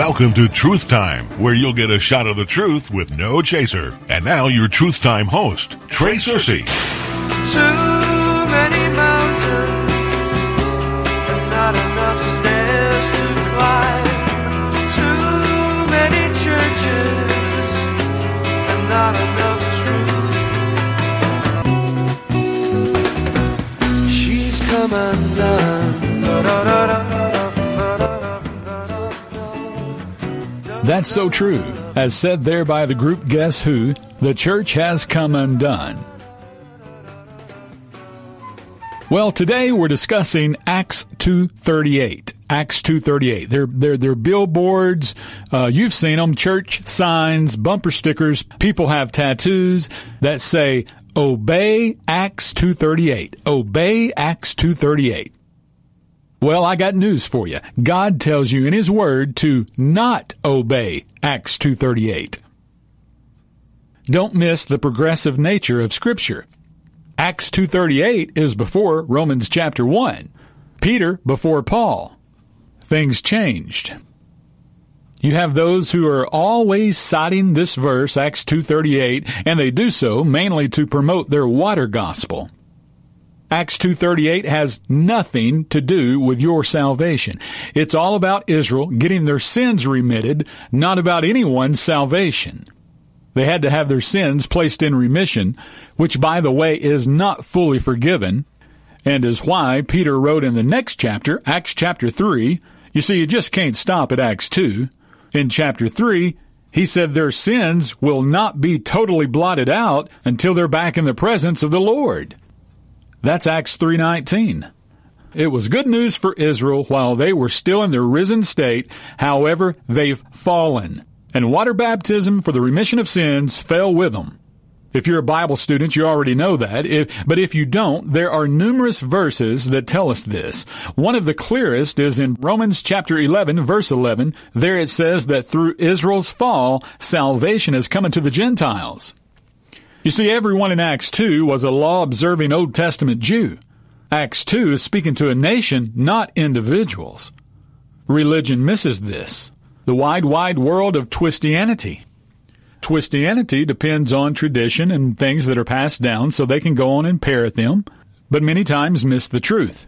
Welcome to Truth Time, where you'll get a shot of the truth with no chaser. And now your Truth Time host, Trey Searcy. Too many mountains and not enough stairs to climb. Too many churches and not enough truth. She's come undone. Da-da-da-da. That's so true. As said there by the group Guess Who, the church has come undone. Well, today we're discussing Acts 238. Acts 238. They're, they're, they're billboards. Uh, you've seen them. Church signs, bumper stickers. People have tattoos that say, obey Acts 238. Obey Acts 238. Well, I got news for you. God tells you in His Word to not obey Acts 238. Don't miss the progressive nature of Scripture. Acts 238 is before Romans chapter 1. Peter before Paul. Things changed. You have those who are always citing this verse, Acts 2.38, and they do so mainly to promote their water gospel. Acts 2:38 has nothing to do with your salvation. It's all about Israel getting their sins remitted, not about anyone's salvation. They had to have their sins placed in remission, which by the way is not fully forgiven, and is why Peter wrote in the next chapter, Acts chapter 3, you see you just can't stop at Acts 2. In chapter 3, he said their sins will not be totally blotted out until they're back in the presence of the Lord. That's Acts 3:19. It was good news for Israel while they were still in their risen state. However, they've fallen. And water baptism for the remission of sins fell with them. If you're a Bible student, you already know that. If, but if you don't, there are numerous verses that tell us this. One of the clearest is in Romans chapter 11, verse 11. There it says that through Israel's fall, salvation has come into the Gentiles. You see, everyone in Acts 2 was a law observing Old Testament Jew. Acts 2 is speaking to a nation, not individuals. Religion misses this. The wide, wide world of Twistianity. Twistianity depends on tradition and things that are passed down so they can go on and parrot them, but many times miss the truth.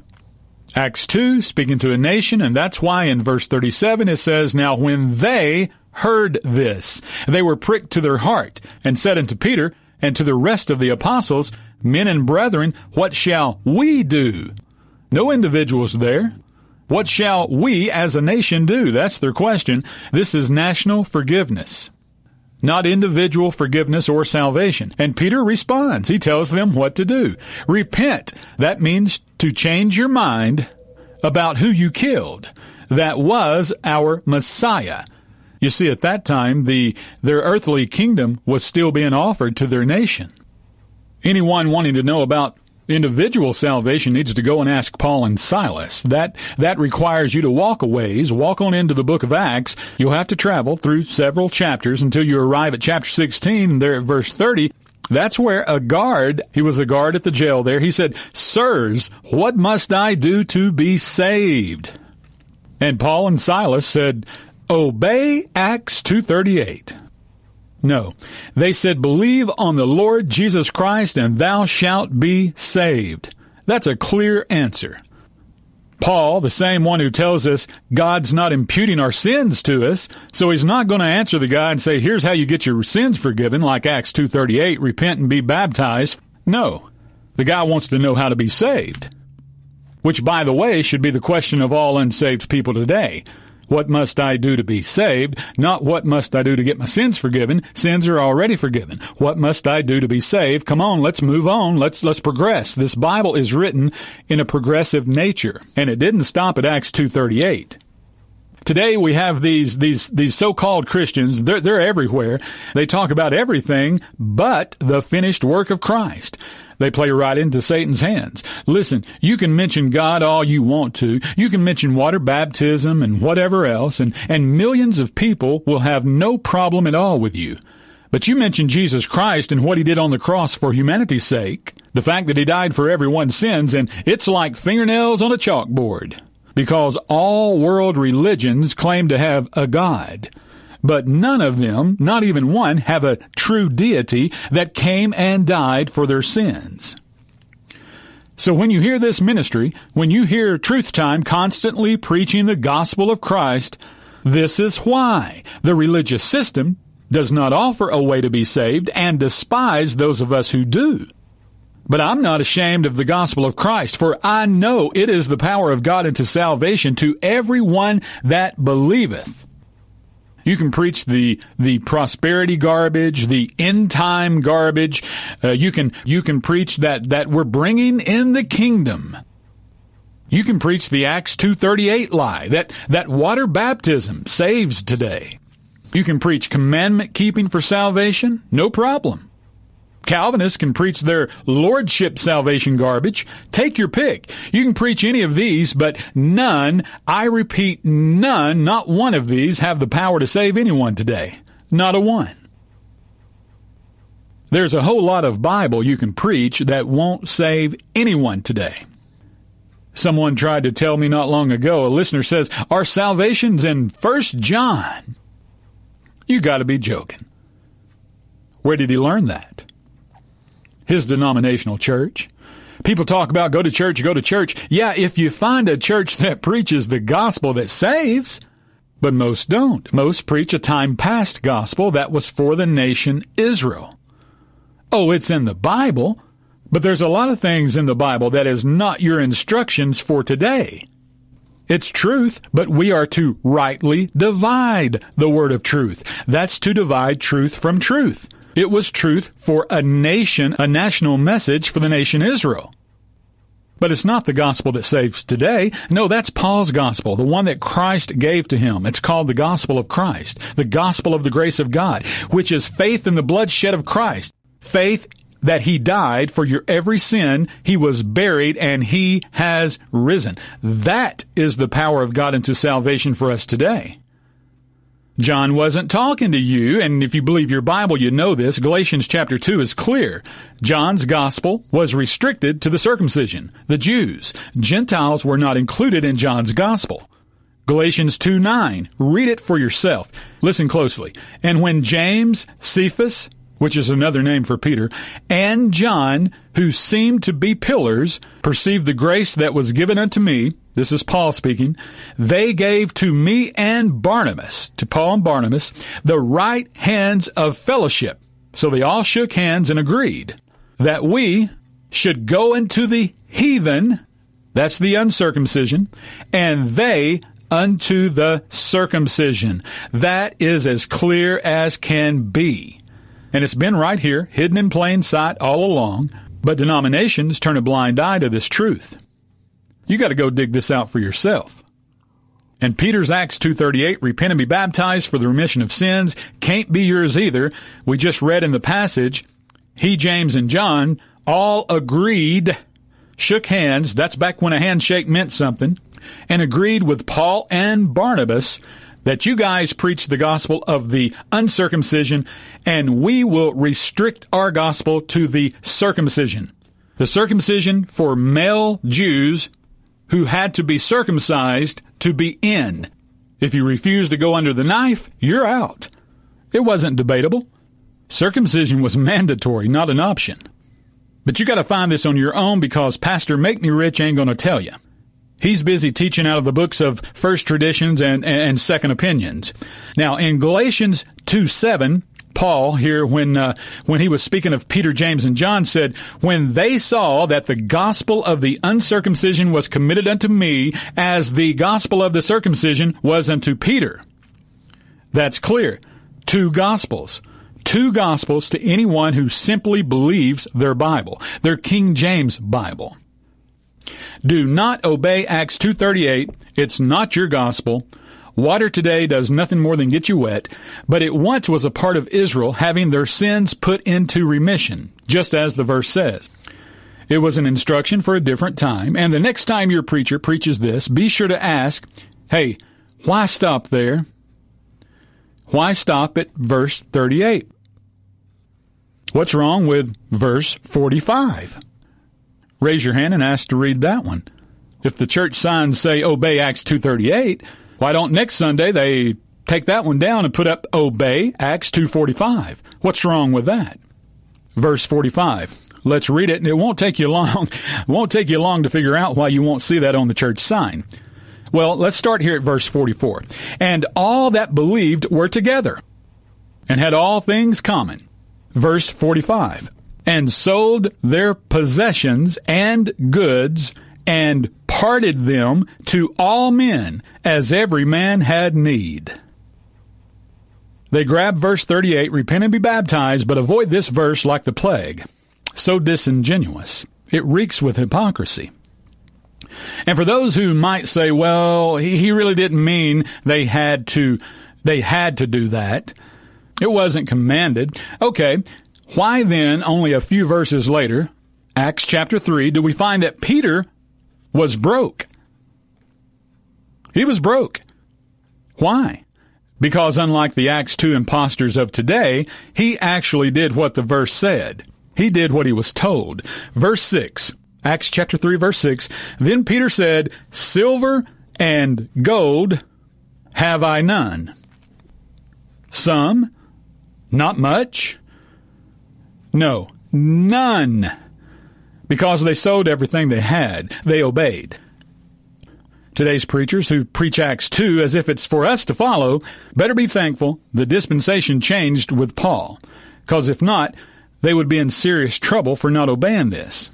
Acts 2, speaking to a nation, and that's why in verse 37 it says, Now when they heard this, they were pricked to their heart, and said unto Peter, and to the rest of the apostles, Men and brethren, what shall we do? No individuals there. What shall we as a nation do? That's their question. This is national forgiveness, not individual forgiveness or salvation. And Peter responds. He tells them what to do. Repent. That means to change your mind about who you killed. That was our Messiah. You see, at that time, the, their earthly kingdom was still being offered to their nation. Anyone wanting to know about individual salvation needs to go and ask Paul and Silas. That that requires you to walk a ways, walk on into the book of Acts. You'll have to travel through several chapters until you arrive at chapter 16 there at verse 30. That's where a guard, he was a guard at the jail there, he said, Sirs, what must I do to be saved? And Paul and Silas said, Obey Acts 238. No. They said, believe on the Lord Jesus Christ and thou shalt be saved. That's a clear answer. Paul, the same one who tells us God's not imputing our sins to us, so he's not going to answer the guy and say, here's how you get your sins forgiven, like Acts 2.38, repent and be baptized. No. The guy wants to know how to be saved. Which, by the way, should be the question of all unsaved people today. What must I do to be saved? Not what must I do to get my sins forgiven? Sins are already forgiven. What must I do to be saved? Come on, let's move on. Let's, let's progress. This Bible is written in a progressive nature, and it didn't stop at Acts 238. Today we have these these these so-called Christians. They're they're everywhere. They talk about everything but the finished work of Christ. They play right into Satan's hands. Listen, you can mention God all you want to. You can mention water baptism and whatever else, and, and millions of people will have no problem at all with you. But you mention Jesus Christ and what he did on the cross for humanity's sake, the fact that he died for everyone's sins, and it's like fingernails on a chalkboard. Because all world religions claim to have a God. But none of them, not even one, have a true deity that came and died for their sins. So when you hear this ministry, when you hear Truth Time constantly preaching the gospel of Christ, this is why the religious system does not offer a way to be saved and despise those of us who do. But I'm not ashamed of the gospel of Christ, for I know it is the power of God unto salvation to everyone that believeth. You can preach the the prosperity garbage, the end time garbage. Uh, you can you can preach that that we're bringing in the kingdom. You can preach the Acts 238 lie that that water baptism saves today. You can preach commandment keeping for salvation, no problem. Calvinists can preach their lordship salvation garbage. Take your pick. You can preach any of these, but none, I repeat, none, not one of these have the power to save anyone today. Not a one. There's a whole lot of Bible you can preach that won't save anyone today. Someone tried to tell me not long ago, a listener says, our salvation's in First John. You gotta be joking. Where did he learn that? His denominational church. People talk about go to church, go to church. Yeah, if you find a church that preaches the gospel that saves, but most don't. Most preach a time past gospel that was for the nation Israel. Oh, it's in the Bible, but there's a lot of things in the Bible that is not your instructions for today. It's truth, but we are to rightly divide the word of truth. That's to divide truth from truth. It was truth for a nation, a national message for the nation Israel. But it's not the gospel that saves today. No, that's Paul's gospel, the one that Christ gave to him. It's called the gospel of Christ, the gospel of the grace of God, which is faith in the bloodshed of Christ. Faith that he died for your every sin, he was buried, and he has risen. That is the power of God into salvation for us today. John wasn't talking to you, and if you believe your Bible, you know this. Galatians chapter 2 is clear. John's gospel was restricted to the circumcision, the Jews. Gentiles were not included in John's gospel. Galatians 2 9. Read it for yourself. Listen closely. And when James, Cephas, which is another name for Peter, and John, who seemed to be pillars, perceived the grace that was given unto me. This is Paul speaking. They gave to me and Barnabas, to Paul and Barnabas, the right hands of fellowship. So they all shook hands and agreed that we should go into the heathen, that's the uncircumcision, and they unto the circumcision. That is as clear as can be. And it's been right here, hidden in plain sight all along, but denominations turn a blind eye to this truth. You got to go dig this out for yourself. And Peter's Acts 2:38, repent and be baptized for the remission of sins, can't be yours either. We just read in the passage, he, James, and John all agreed, shook hands, that's back when a handshake meant something, and agreed with Paul and Barnabas that you guys preach the gospel of the uncircumcision and we will restrict our gospel to the circumcision. The circumcision for male Jews who had to be circumcised to be in. If you refuse to go under the knife, you're out. It wasn't debatable. Circumcision was mandatory, not an option. But you gotta find this on your own because Pastor Make Me Rich ain't gonna tell you. He's busy teaching out of the books of First Traditions and, and Second Opinions. Now, in Galatians 2 7, Paul here, when uh, when he was speaking of Peter, James, and John, said, "When they saw that the gospel of the uncircumcision was committed unto me, as the gospel of the circumcision was unto Peter." That's clear. Two gospels. Two gospels to anyone who simply believes their Bible, their King James Bible. Do not obey Acts 2:38. It's not your gospel. Water today does nothing more than get you wet, but it once was a part of Israel having their sins put into remission, just as the verse says. It was an instruction for a different time, and the next time your preacher preaches this, be sure to ask, hey, why stop there? Why stop at verse 38? What's wrong with verse 45? Raise your hand and ask to read that one. If the church signs say obey Acts 238, why don't next Sunday they take that one down and put up obey Acts 245? What's wrong with that? Verse 45. Let's read it and it won't take you long. Won't take you long to figure out why you won't see that on the church sign. Well, let's start here at verse 44. And all that believed were together and had all things common. Verse 45. And sold their possessions and goods and parted them to all men as every man had need. They grab verse 38, repent and be baptized, but avoid this verse like the plague. So disingenuous. It reeks with hypocrisy. And for those who might say, well, he really didn't mean they had to, they had to do that. It wasn't commanded. Okay. Why then, only a few verses later, Acts chapter 3, do we find that Peter was broke? He was broke. Why? Because unlike the Acts 2 imposters of today, he actually did what the verse said. He did what he was told. Verse 6. Acts chapter 3 verse 6. Then Peter said, Silver and gold have I none. Some, not much. No, none. Because they sold everything they had, they obeyed. Today's preachers who preach Acts 2 as if it's for us to follow better be thankful the dispensation changed with Paul. Because if not, they would be in serious trouble for not obeying this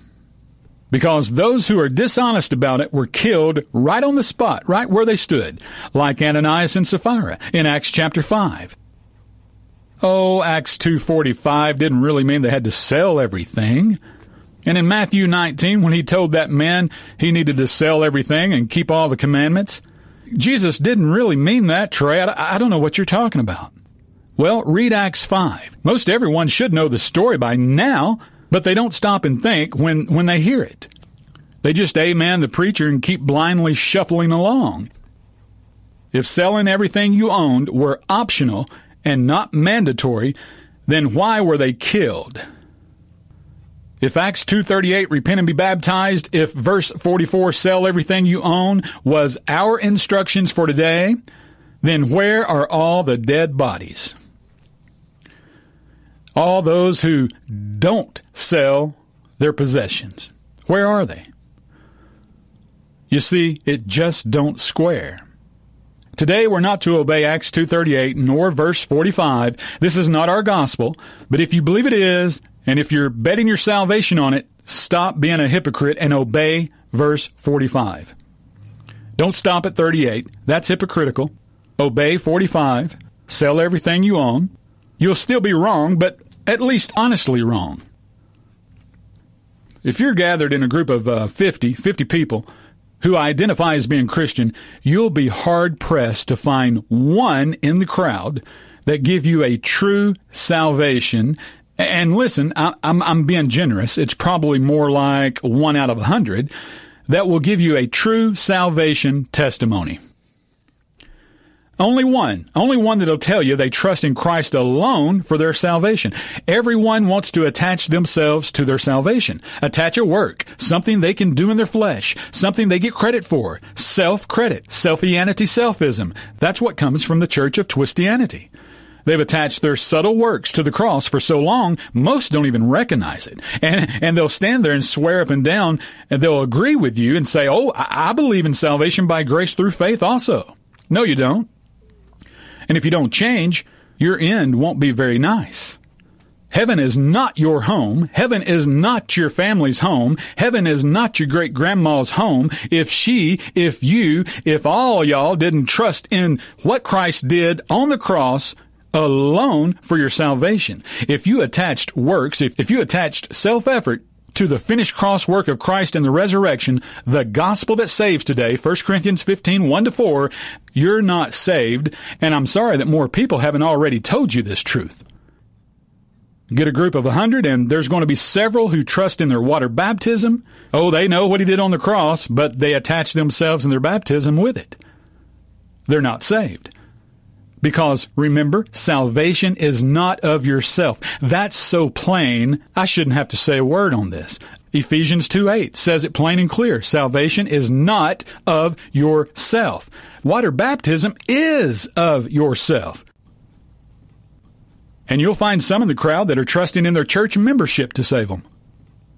because those who are dishonest about it were killed right on the spot, right where they stood, like Ananias and Sapphira in Acts chapter 5. Oh, Acts 2:45 didn't really mean they had to sell everything. And in Matthew 19 when he told that man he needed to sell everything and keep all the commandments, Jesus didn't really mean that, Trey. I, I don't know what you're talking about. Well, read Acts 5. Most everyone should know the story by now but they don't stop and think when, when they hear it. They just amen the preacher and keep blindly shuffling along. If selling everything you owned were optional and not mandatory, then why were they killed? If Acts 2:38 repent and be baptized, if verse 44 sell everything you own was our instructions for today, then where are all the dead bodies? all those who don't sell their possessions. Where are they? You see, it just don't square. Today we're not to obey Acts 2:38 nor verse 45. This is not our gospel, but if you believe it is and if you're betting your salvation on it, stop being a hypocrite and obey verse 45. Don't stop at 38. That's hypocritical. Obey 45. Sell everything you own. You'll still be wrong, but at least honestly wrong. If you're gathered in a group of uh, 50, 50 people who identify as being Christian, you'll be hard pressed to find one in the crowd that give you a true salvation. And listen, I, I'm, I'm being generous. It's probably more like one out of a hundred that will give you a true salvation testimony. Only one. Only one that'll tell you they trust in Christ alone for their salvation. Everyone wants to attach themselves to their salvation. Attach a work, something they can do in their flesh, something they get credit for. Self-credit, selfianity, selfism. That's what comes from the church of twistianity. They've attached their subtle works to the cross for so long, most don't even recognize it. And, and they'll stand there and swear up and down, and they'll agree with you and say, Oh, I believe in salvation by grace through faith also. No, you don't. And if you don't change, your end won't be very nice. Heaven is not your home. Heaven is not your family's home. Heaven is not your great grandma's home. If she, if you, if all y'all didn't trust in what Christ did on the cross alone for your salvation. If you attached works, if, if you attached self-effort to the finished cross work of Christ and the resurrection, the gospel that saves today, 1 Corinthians 15, 1 to 4, you're not saved. And I'm sorry that more people haven't already told you this truth. Get a group of a hundred and there's going to be several who trust in their water baptism. Oh, they know what he did on the cross, but they attach themselves in their baptism with it. They're not saved. Because remember, salvation is not of yourself. That's so plain, I shouldn't have to say a word on this. Ephesians 2 8 says it plain and clear. Salvation is not of yourself. Water baptism is of yourself. And you'll find some in the crowd that are trusting in their church membership to save them.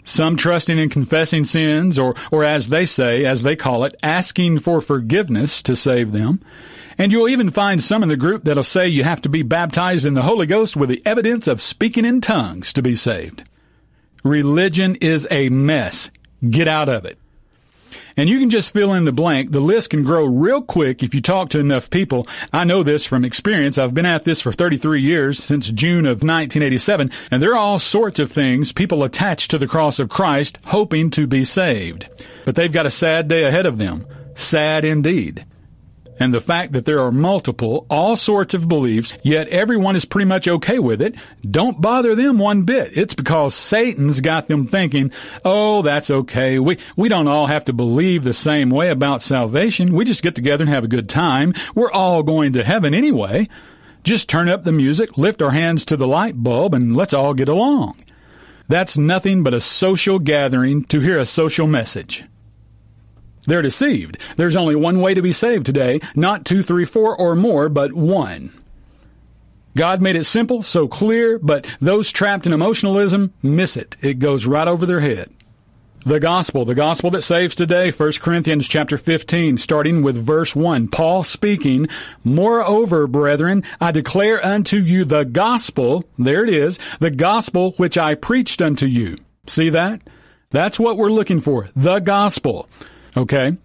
Some trusting in confessing sins, or, or as they say, as they call it, asking for forgiveness to save them. And you'll even find some in the group that'll say you have to be baptized in the Holy Ghost with the evidence of speaking in tongues to be saved. Religion is a mess. Get out of it. And you can just fill in the blank. The list can grow real quick if you talk to enough people. I know this from experience. I've been at this for 33 years since June of 1987, and there are all sorts of things people attach to the cross of Christ hoping to be saved. But they've got a sad day ahead of them. Sad indeed and the fact that there are multiple, all sorts of beliefs, yet everyone is pretty much okay with it, don't bother them one bit. It's because Satan's got them thinking, oh, that's okay. We, we don't all have to believe the same way about salvation. We just get together and have a good time. We're all going to heaven anyway. Just turn up the music, lift our hands to the light bulb, and let's all get along. That's nothing but a social gathering to hear a social message. They're deceived. There's only one way to be saved today, not two, three, four, or more, but one. God made it simple, so clear, but those trapped in emotionalism miss it. It goes right over their head. The gospel, the gospel that saves today, 1 Corinthians chapter 15, starting with verse 1. Paul speaking, Moreover, brethren, I declare unto you the gospel, there it is, the gospel which I preached unto you. See that? That's what we're looking for. The gospel. Okay.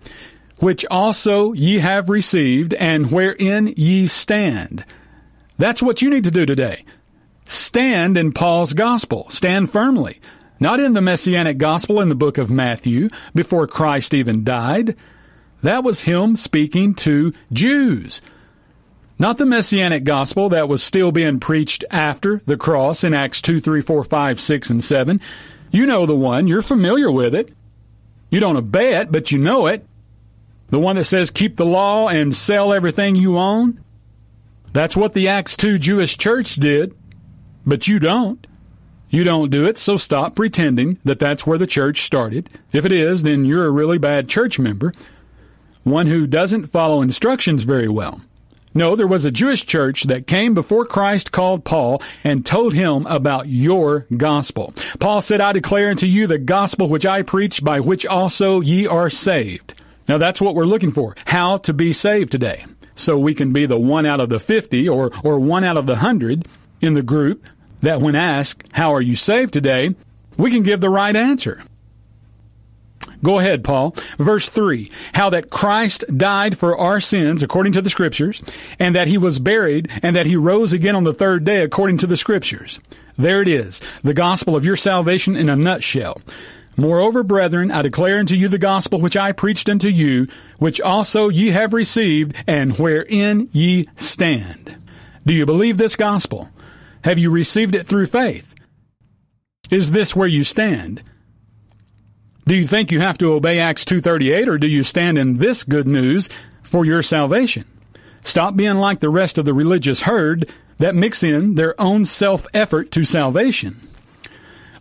Which also ye have received and wherein ye stand. That's what you need to do today. Stand in Paul's gospel. Stand firmly. Not in the messianic gospel in the book of Matthew before Christ even died. That was him speaking to Jews. Not the messianic gospel that was still being preached after the cross in Acts 2, 3, 4, 5, 6, and 7. You know the one. You're familiar with it. You don't obey it, but you know it. The one that says keep the law and sell everything you own. That's what the Acts 2 Jewish church did, but you don't. You don't do it, so stop pretending that that's where the church started. If it is, then you're a really bad church member, one who doesn't follow instructions very well. No, there was a Jewish church that came before Christ called Paul and told him about your gospel. Paul said, I declare unto you the gospel which I preached, by which also ye are saved. Now that's what we're looking for. How to be saved today. So we can be the one out of the 50 or, or one out of the 100 in the group that when asked, how are you saved today? We can give the right answer. Go ahead, Paul. Verse 3 How that Christ died for our sins according to the Scriptures, and that he was buried, and that he rose again on the third day according to the Scriptures. There it is, the gospel of your salvation in a nutshell. Moreover, brethren, I declare unto you the gospel which I preached unto you, which also ye have received, and wherein ye stand. Do you believe this gospel? Have you received it through faith? Is this where you stand? Do you think you have to obey Acts 2:38 or do you stand in this good news for your salvation? Stop being like the rest of the religious herd that mix in their own self-effort to salvation.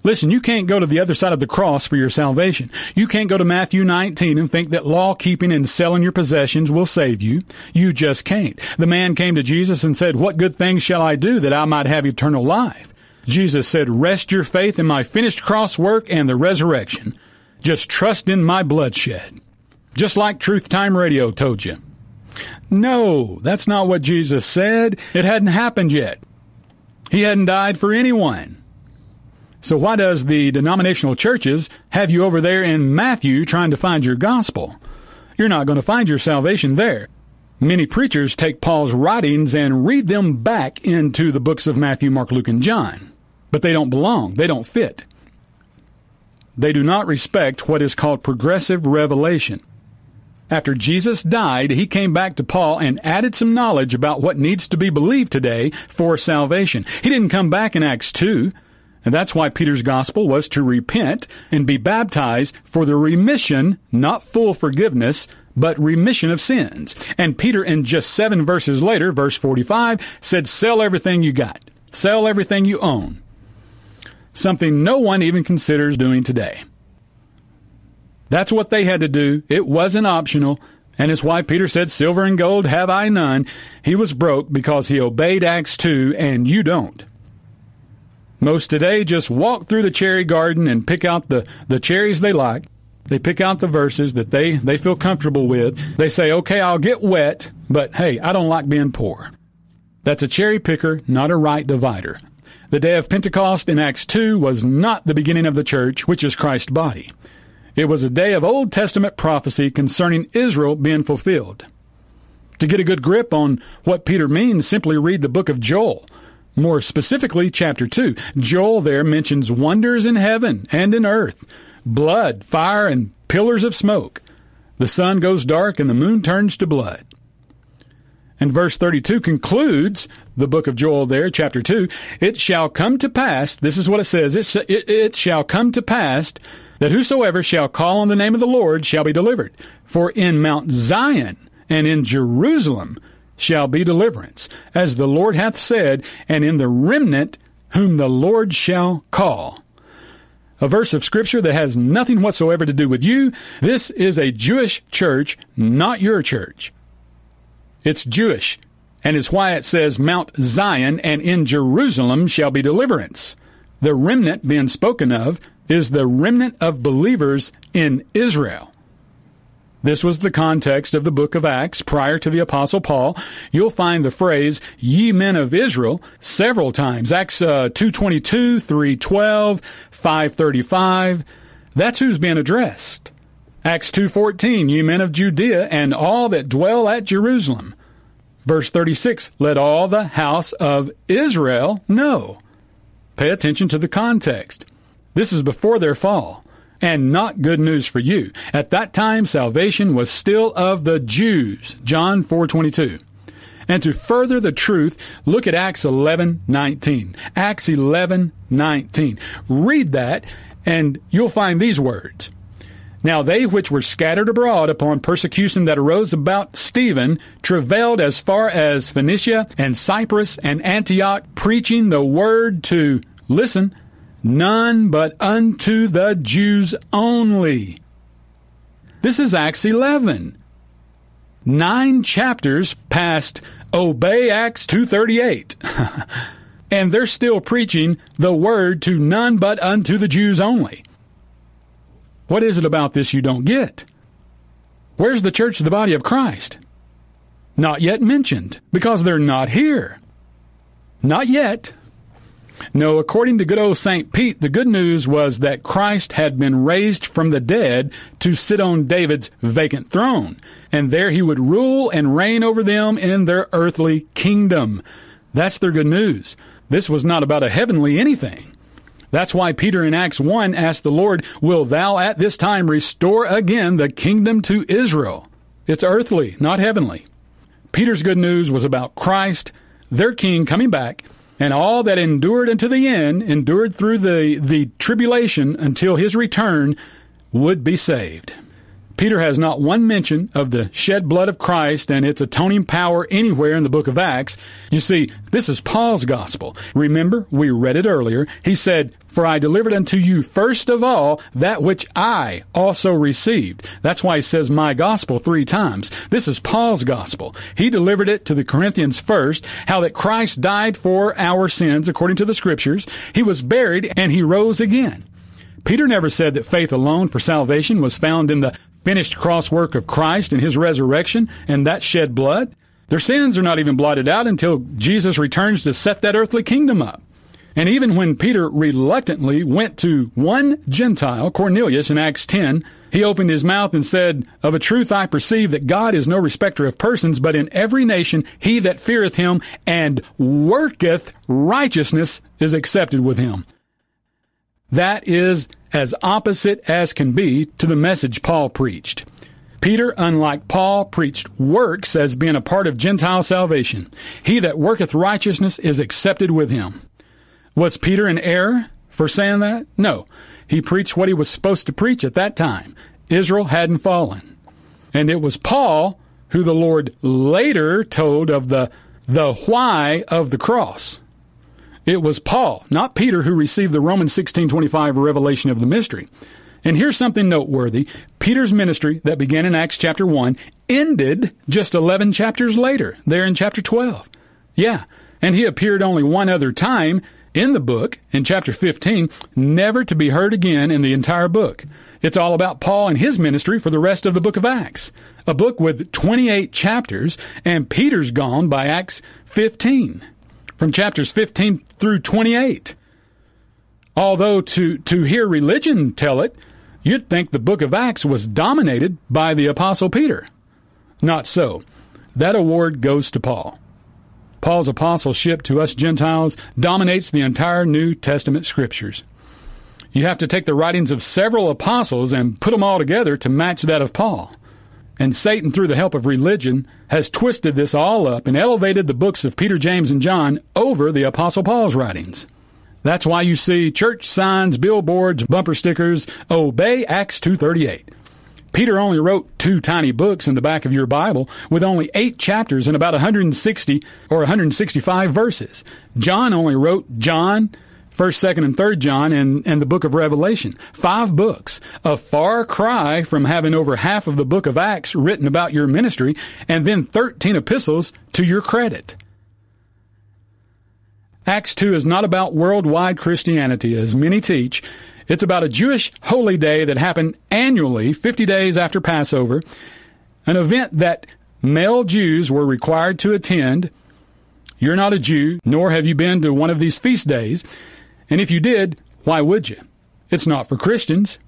Listen, you can't go to the other side of the cross for your salvation. You can't go to Matthew 19 and think that law keeping and selling your possessions will save you. You just can't. The man came to Jesus and said, What good things shall I do that I might have eternal life? Jesus said, Rest your faith in my finished cross work and the resurrection. Just trust in my bloodshed. Just like Truth Time Radio told you. No, that's not what Jesus said. It hadn't happened yet. He hadn't died for anyone. So why does the denominational churches have you over there in Matthew trying to find your gospel? You're not going to find your salvation there. Many preachers take Paul's writings and read them back into the books of Matthew, Mark, Luke, and John. But they don't belong. They don't fit. They do not respect what is called progressive revelation. After Jesus died, he came back to Paul and added some knowledge about what needs to be believed today for salvation. He didn't come back in Acts 2. And that's why Peter's gospel was to repent and be baptized for the remission, not full forgiveness, but remission of sins. And Peter, in just seven verses later, verse 45, said, Sell everything you got. Sell everything you own something no one even considers doing today. That's what they had to do. It wasn't optional. And it's why Peter said, Silver and gold have I none. He was broke because he obeyed Acts 2, and you don't. Most today just walk through the cherry garden and pick out the, the cherries they like. They pick out the verses that they, they feel comfortable with. They say, okay, I'll get wet, but hey, I don't like being poor. That's a cherry picker, not a right divider. The day of Pentecost in Acts 2 was not the beginning of the church, which is Christ's body. It was a day of Old Testament prophecy concerning Israel being fulfilled. To get a good grip on what Peter means, simply read the book of Joel. More specifically, chapter 2. Joel there mentions wonders in heaven and in earth, blood, fire, and pillars of smoke. The sun goes dark and the moon turns to blood. And verse 32 concludes the book of Joel there, chapter 2. It shall come to pass, this is what it says, it, it, it shall come to pass that whosoever shall call on the name of the Lord shall be delivered. For in Mount Zion and in Jerusalem shall be deliverance, as the Lord hath said, and in the remnant whom the Lord shall call. A verse of scripture that has nothing whatsoever to do with you. This is a Jewish church, not your church. It's Jewish, and it's why it says Mount Zion and in Jerusalem shall be deliverance. The remnant being spoken of is the remnant of believers in Israel. This was the context of the book of Acts prior to the apostle Paul. You'll find the phrase ye men of Israel several times. Acts uh, 222, 312, 535. That's who's being addressed. Acts 2:14 ye men of Judea and all that dwell at Jerusalem. Verse 36 let all the house of Israel know. Pay attention to the context. This is before their fall, and not good news for you. At that time, salvation was still of the Jews. John 4:22. And to further the truth, look at Acts 11:19. Acts 11:19. Read that, and you'll find these words. Now they which were scattered abroad upon persecution that arose about Stephen travailed as far as Phoenicia and Cyprus and Antioch, preaching the word to, listen, None but unto the Jews only. This is Acts 11. Nine chapters past Obey Acts 238. and they're still preaching the word to none but unto the Jews only. What is it about this you don't get? Where's the church of the body of Christ? Not yet mentioned, because they're not here. Not yet. No, according to good old St. Pete, the good news was that Christ had been raised from the dead to sit on David's vacant throne, and there he would rule and reign over them in their earthly kingdom. That's their good news. This was not about a heavenly anything. That's why Peter in Acts 1 asked the Lord, Will thou at this time restore again the kingdom to Israel? It's earthly, not heavenly. Peter's good news was about Christ, their king, coming back and all that endured unto the end, endured through the, the tribulation until his return, would be saved. Peter has not one mention of the shed blood of Christ and its atoning power anywhere in the book of Acts. You see, this is Paul's gospel. Remember, we read it earlier. He said, For I delivered unto you first of all that which I also received. That's why he says my gospel three times. This is Paul's gospel. He delivered it to the Corinthians first, how that Christ died for our sins according to the scriptures. He was buried and he rose again. Peter never said that faith alone for salvation was found in the finished cross work of Christ and his resurrection and that shed blood. Their sins are not even blotted out until Jesus returns to set that earthly kingdom up. And even when Peter reluctantly went to one Gentile, Cornelius, in Acts 10, he opened his mouth and said, Of a truth I perceive that God is no respecter of persons, but in every nation he that feareth him and worketh righteousness is accepted with him. That is as opposite as can be to the message Paul preached. Peter, unlike Paul, preached works as being a part of Gentile salvation. He that worketh righteousness is accepted with him. Was Peter in error for saying that? No. He preached what he was supposed to preach at that time. Israel hadn't fallen. And it was Paul who the Lord later told of the, the why of the cross. It was Paul, not Peter, who received the Romans 16:25 revelation of the mystery. And here's something noteworthy. Peter's ministry that began in Acts chapter 1 ended just 11 chapters later, there in chapter 12. Yeah, and he appeared only one other time in the book, in chapter 15, never to be heard again in the entire book. It's all about Paul and his ministry for the rest of the book of Acts. A book with 28 chapters, and Peter's gone by Acts 15, from chapters 15 through 28. Although to, to hear religion tell it, you'd think the book of Acts was dominated by the Apostle Peter. Not so. That award goes to Paul. Paul's apostleship to us Gentiles dominates the entire New Testament scriptures. You have to take the writings of several apostles and put them all together to match that of Paul. And Satan, through the help of religion, has twisted this all up and elevated the books of Peter, James, and John over the Apostle Paul's writings. That's why you see church signs, billboards, bumper stickers, obey Acts 238. Peter only wrote two tiny books in the back of your Bible with only eight chapters and about 160 or 165 verses. John only wrote John, 1st, 2nd, and 3rd John and, and the book of Revelation. Five books. A far cry from having over half of the book of Acts written about your ministry and then 13 epistles to your credit. Acts 2 is not about worldwide Christianity, as many teach. It's about a Jewish holy day that happened annually, 50 days after Passover, an event that male Jews were required to attend. You're not a Jew, nor have you been to one of these feast days. And if you did, why would you? It's not for Christians.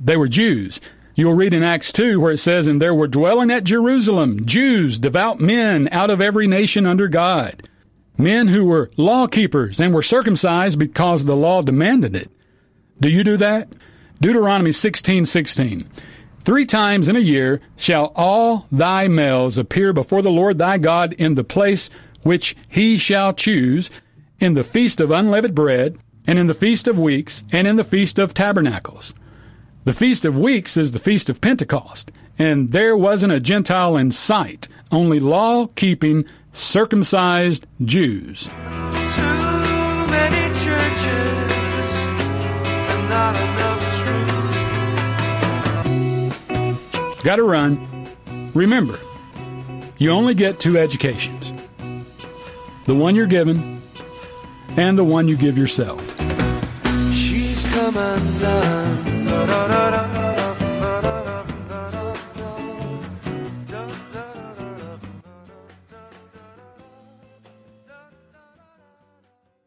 They were Jews. You'll read in Acts 2 where it says, And there were dwelling at Jerusalem Jews, devout men out of every nation under God men who were law keepers and were circumcised because the law demanded it. Do you do that? Deuteronomy 16:16. Three times in a year shall all thy males appear before the Lord thy God in the place which he shall choose, in the feast of unleavened bread, and in the feast of weeks, and in the feast of tabernacles. The feast of weeks is the feast of Pentecost, and there wasn't a Gentile in sight, only law keeping circumcised Jews. Too many churches and not enough truth. Got to run. Remember, you only get two educations the one you're given and the one you give yourself. She's come undone. Da, da, da,